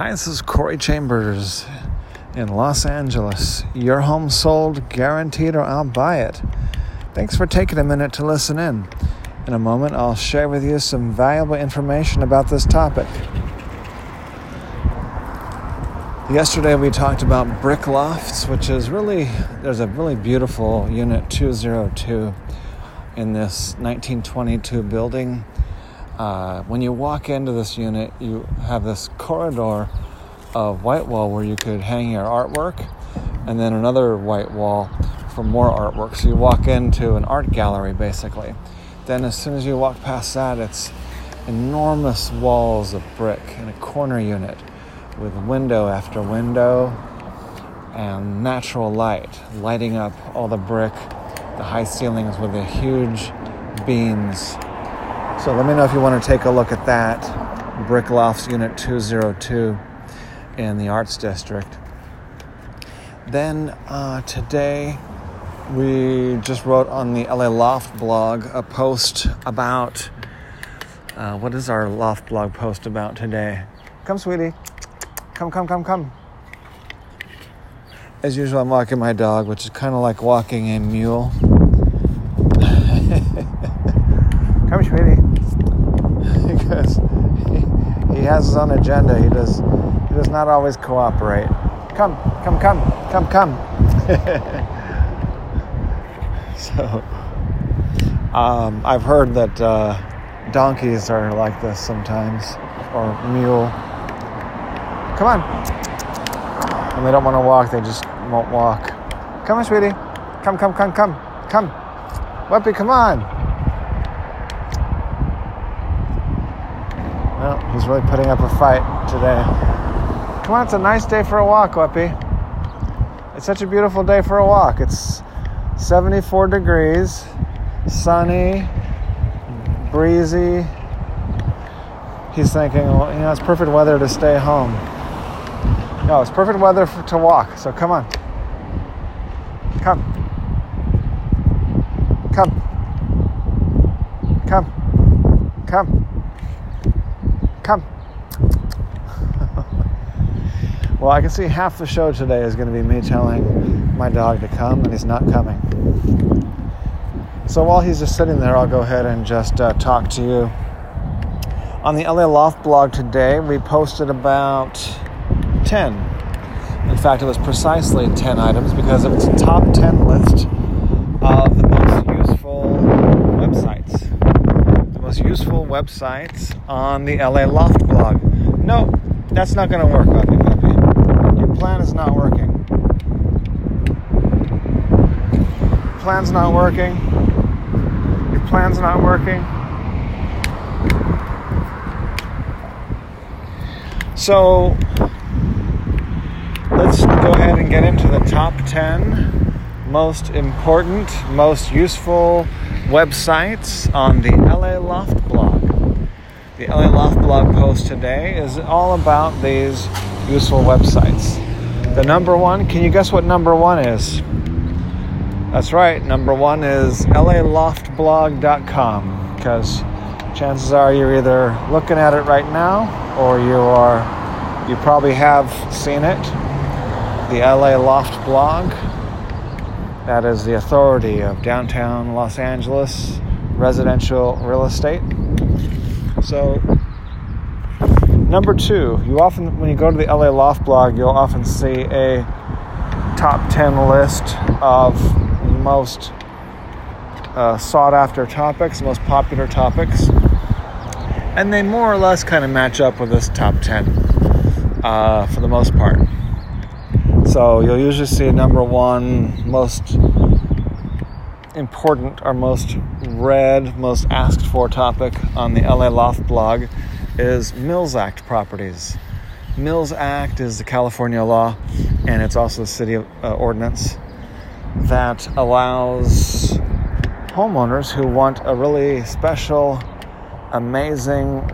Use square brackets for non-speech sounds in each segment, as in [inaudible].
Hi, this is Corey Chambers in Los Angeles. Your home sold, guaranteed, or I'll buy it. Thanks for taking a minute to listen in. In a moment, I'll share with you some valuable information about this topic. Yesterday, we talked about brick lofts, which is really, there's a really beautiful unit 202 in this 1922 building uh, when you walk into this unit, you have this corridor of white wall where you could hang your artwork, and then another white wall for more artwork. So you walk into an art gallery basically. Then, as soon as you walk past that, it's enormous walls of brick in a corner unit with window after window and natural light lighting up all the brick, the high ceilings with the huge beams so let me know if you want to take a look at that. Brick Lofts Unit 202 in the Arts District. Then uh, today we just wrote on the LA Loft blog a post about uh, what is our Loft blog post about today? Come, sweetie. Come, come, come, come. As usual, I'm walking my dog, which is kind of like walking a mule. come, sweetie because he, he has his own agenda. He does he does not always cooperate. Come, come, come, come, come. [laughs] so um, I've heard that uh, donkeys are like this sometimes, or mule. Come on. When they don't want to walk, they just won't walk. Come on, sweetie. Come, come, come, come, come. Whoopee, come on. Well, he's really putting up a fight today. Come on, it's a nice day for a walk, Weppy. It's such a beautiful day for a walk. It's 74 degrees, sunny, breezy. He's thinking, well, you know, it's perfect weather to stay home. No, it's perfect weather for, to walk, so come on. Come. Come. Come. Come. Come. [laughs] well, I can see half the show today is going to be me telling my dog to come, and he's not coming. So while he's just sitting there, I'll go ahead and just uh, talk to you. On the LA Loft blog today, we posted about 10. In fact, it was precisely 10 items because it was a top 10 list of the most useful websites most useful websites on the LA Loft blog. No, that's not going to work, Puppy Puppy. Your plan is not working. Plan's not working. Your plan's not working. So let's go ahead and get into the top 10 most important, most useful websites on the LA Loft blog. The LA Loft blog post today is all about these useful websites. The number one, can you guess what number one is? That's right, number one is laloftblog.com because chances are you're either looking at it right now or you are you probably have seen it. The LA Loft blog that is the authority of downtown Los Angeles residential real estate. So, number two, you often, when you go to the LA Loft blog, you'll often see a top 10 list of most uh, sought after topics, most popular topics. And they more or less kind of match up with this top 10 uh, for the most part. So you'll usually see number one most important or most read, most asked for topic on the LA Loft blog is Mills Act properties. Mills Act is the California law, and it's also a city uh, ordinance that allows homeowners who want a really special, amazing,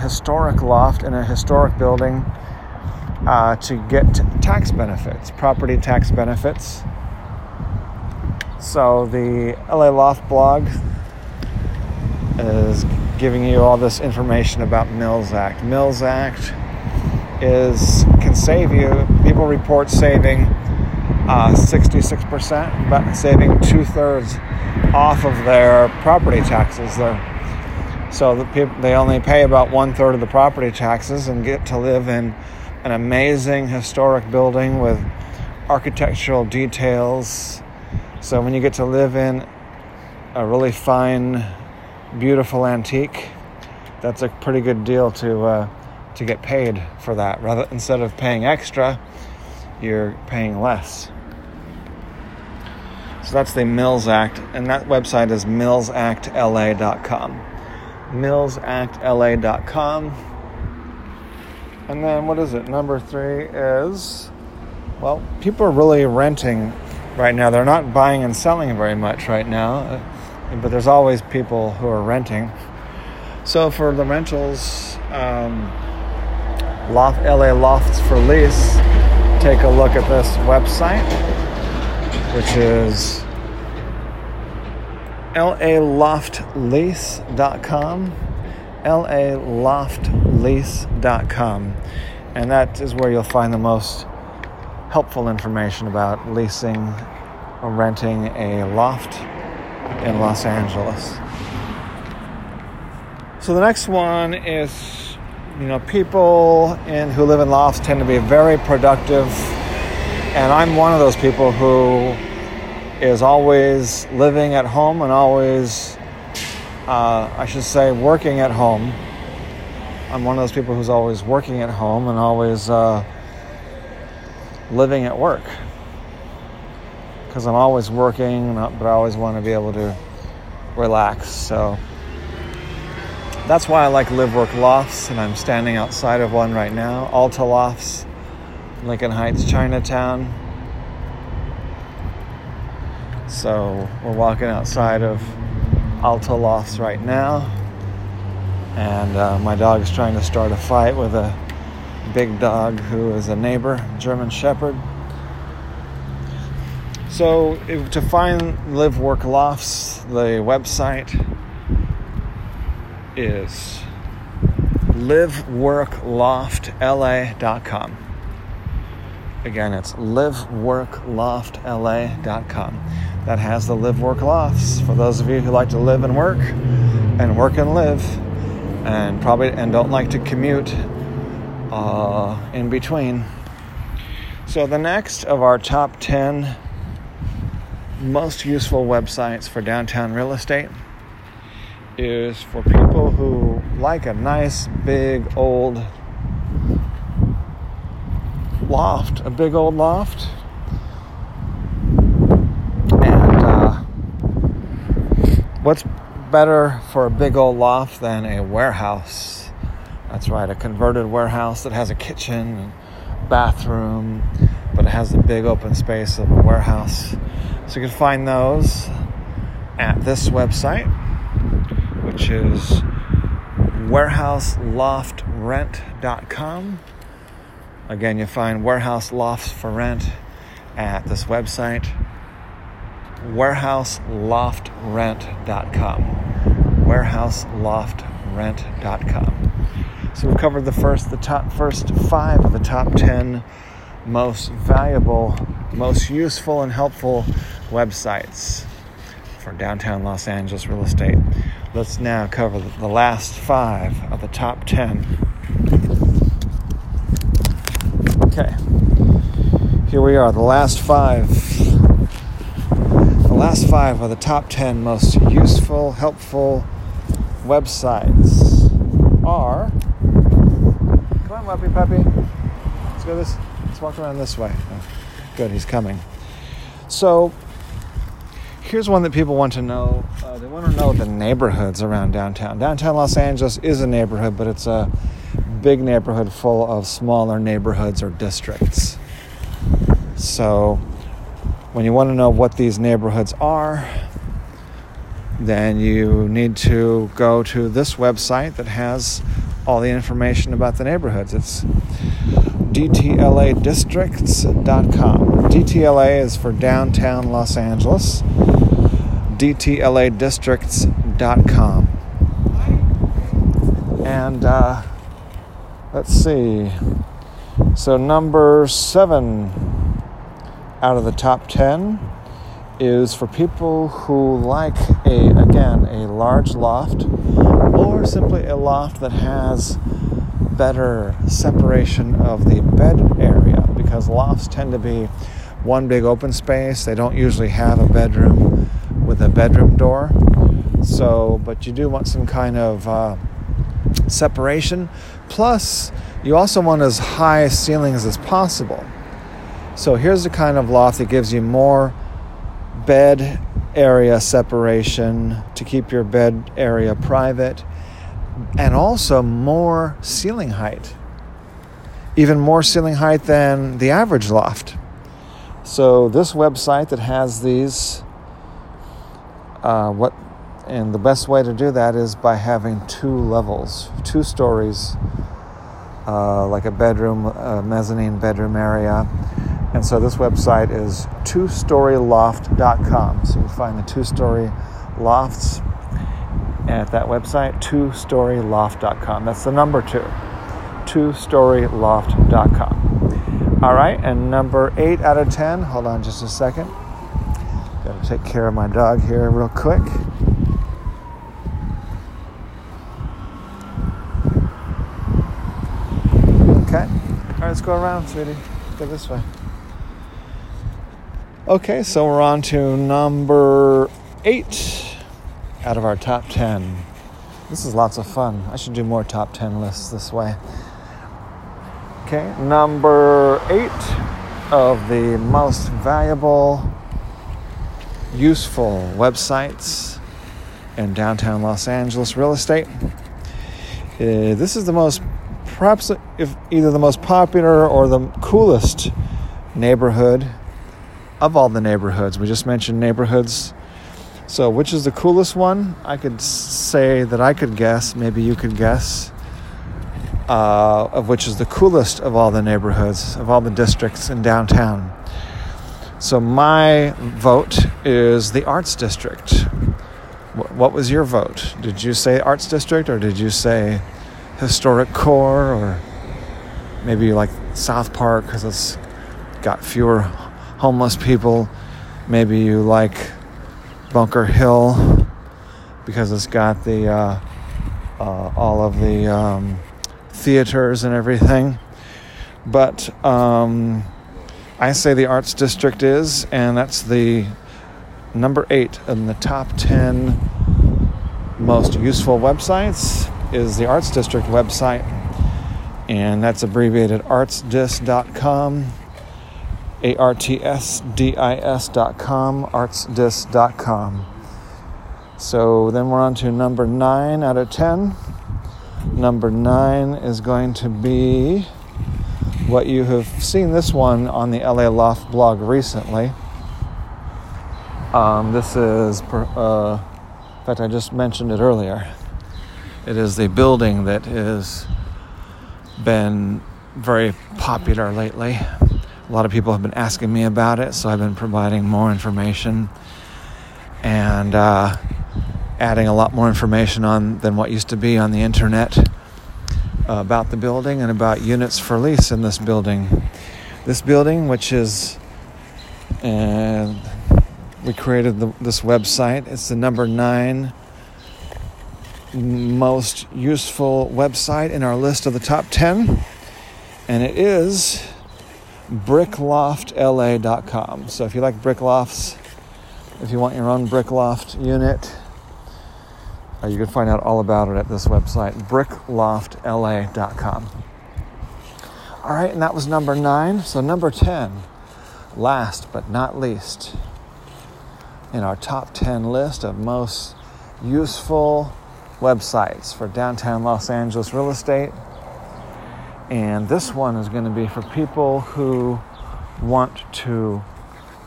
historic loft in a historic building uh, to get tax benefits, property tax benefits. So the LA Loft blog is giving you all this information about Mills Act. Mills Act is can save you. People report saving uh, 66%, but saving two thirds off of their property taxes. There, so the people they only pay about one third of the property taxes and get to live in an amazing historic building with architectural details. So when you get to live in a really fine, beautiful antique, that's a pretty good deal to uh, to get paid for that. Rather instead of paying extra, you're paying less. So that's the Mills Act, and that website is millsactla.com. Millsactla.com. And then what is it? Number three is well, people are really renting right now. They're not buying and selling very much right now, uh, but there's always people who are renting. So for the rentals, um, Loft, LA Lofts for Lease, take a look at this website, which is laloftlease.com. laloftlease.com. And that is where you'll find the most helpful information about leasing or renting a loft in Los Angeles. So the next one is, you know, people in who live in lofts tend to be very productive, and I'm one of those people who is always living at home and always, uh, I should say, working at home. I'm one of those people who's always working at home and always uh, living at work because I'm always working, but I always want to be able to relax. So that's why I like live work lofts, and I'm standing outside of one right now Alta Lofts, Lincoln Heights, Chinatown. So we're walking outside of Alta Lofts right now, and uh, my dog is trying to start a fight with a big dog who is a neighbor, German Shepherd. So, if, to find Live Work Lofts, the website is liveworkloftla.com. Again, it's liveworkloftla.com. That has the Live Work Lofts for those of you who like to live and work and work and live and probably and don't like to commute uh, in between. So, the next of our top 10 most useful websites for downtown real estate is for people who like a nice big old loft, a big old loft. And uh, what's better for a big old loft than a warehouse? That's right, a converted warehouse that has a kitchen and bathroom, but it has the big open space of a warehouse. So you can find those at this website, which is warehouseloftrent.com. Again, you find warehouse lofts for rent at this website, warehouseloftrent.com. Warehouseloftrent.com. So we've covered the first, the top first five of the top ten most valuable, most useful, and helpful websites for downtown Los Angeles real estate. Let's now cover the last five of the top ten. Okay, here we are, the last five. The last five are the top ten most useful, helpful websites are on, puppy, puppy. Let's go this. Let's walk around this way. Oh, good, he's coming. So, here's one that people want to know. Uh, they want to know the neighborhoods around downtown. Downtown Los Angeles is a neighborhood, but it's a big neighborhood full of smaller neighborhoods or districts. So, when you want to know what these neighborhoods are, then you need to go to this website that has all the information about the neighborhoods. It's dtladistricts.com. DTLA is for downtown Los Angeles. dtladistricts.com. And uh, let's see. So, number seven out of the top 10 is for people who like a, again, a large loft or simply a loft that has better separation of the bed area because lofts tend to be one big open space. They don't usually have a bedroom with a bedroom door. So, but you do want some kind of uh, separation. Plus, you also want as high ceilings as possible. So, here's the kind of loft that gives you more bed area separation to keep your bed area private and also more ceiling height. Even more ceiling height than the average loft. So, this website that has these, uh, what and the best way to do that is by having two levels, two stories, uh, like a bedroom, a mezzanine bedroom area. And so this website is twostoryloft.com. So you find the two story lofts at that website, twostoryloft.com. That's the number two, twostoryloft.com. All right, and number eight out of 10, hold on just a second. Got to take care of my dog here real quick. Okay. All right, let's go around, sweetie. Go this way. Okay, so we're on to number eight out of our top 10. This is lots of fun. I should do more top 10 lists this way. Okay, number eight of the most valuable, useful websites in downtown Los Angeles real estate. Uh, this is the most perhaps if either the most popular or the coolest neighborhood of all the neighborhoods. We just mentioned neighborhoods. So, which is the coolest one? I could say that I could guess, maybe you could guess, uh, of which is the coolest of all the neighborhoods, of all the districts in downtown. So, my vote is the Arts District. What was your vote? Did you say Arts District or did you say historic core or maybe you like South Park because it's got fewer homeless people. Maybe you like Bunker Hill because it's got the uh, uh, all of the um, theaters and everything. But um, I say the Arts District is, and that's the number eight in the top ten most useful websites is the Arts District website, and that's abbreviated artsdis.com, artsdis.com. So then we're on to number nine out of ten. Number nine is going to be what you have seen this one on the LA Loft blog recently. Um, this is, uh, in fact, I just mentioned it earlier. It is the building that has been very popular lately. A lot of people have been asking me about it, so I've been providing more information and uh, adding a lot more information on than what used to be on the internet uh, about the building and about units for lease in this building. This building, which is, uh, we created the, this website. It's the number nine most useful website in our list of the top 10, and it is brickloftla.com. So if you like brick lofts, if you want your own brick loft unit, uh, you can find out all about it at this website, brickloftla.com. All right, and that was number nine. So, number 10, last but not least, in our top 10 list of most useful websites for downtown Los Angeles real estate. And this one is going to be for people who want to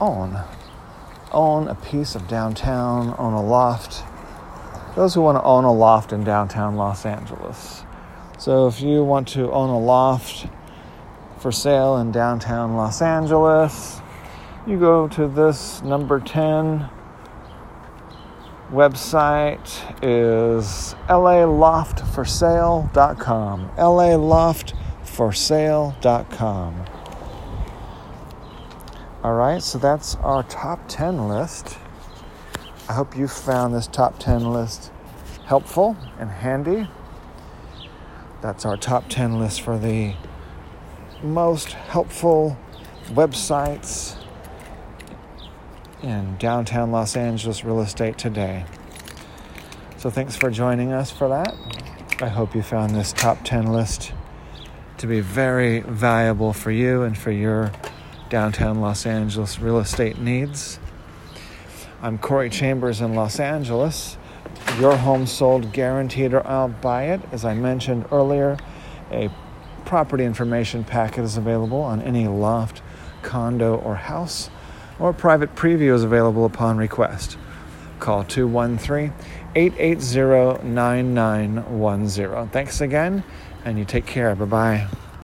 own own a piece of downtown, own a loft. Those who want to own a loft in downtown Los Angeles. So if you want to own a loft for sale in downtown Los Angeles, you go to this number 10 website is laloftforsale.com. forsale.com. All right, so that's our top 10 list. I hope you found this top 10 list helpful and handy. That's our top 10 list for the most helpful websites in downtown Los Angeles real estate today. So, thanks for joining us for that. I hope you found this top 10 list to be very valuable for you and for your downtown Los Angeles real estate needs. I'm Corey Chambers in Los Angeles. Your home sold guaranteed or I'll buy it. As I mentioned earlier, a property information packet is available on any loft, condo, or house, or private preview is available upon request. Call 213 880 9910. Thanks again, and you take care. Bye bye.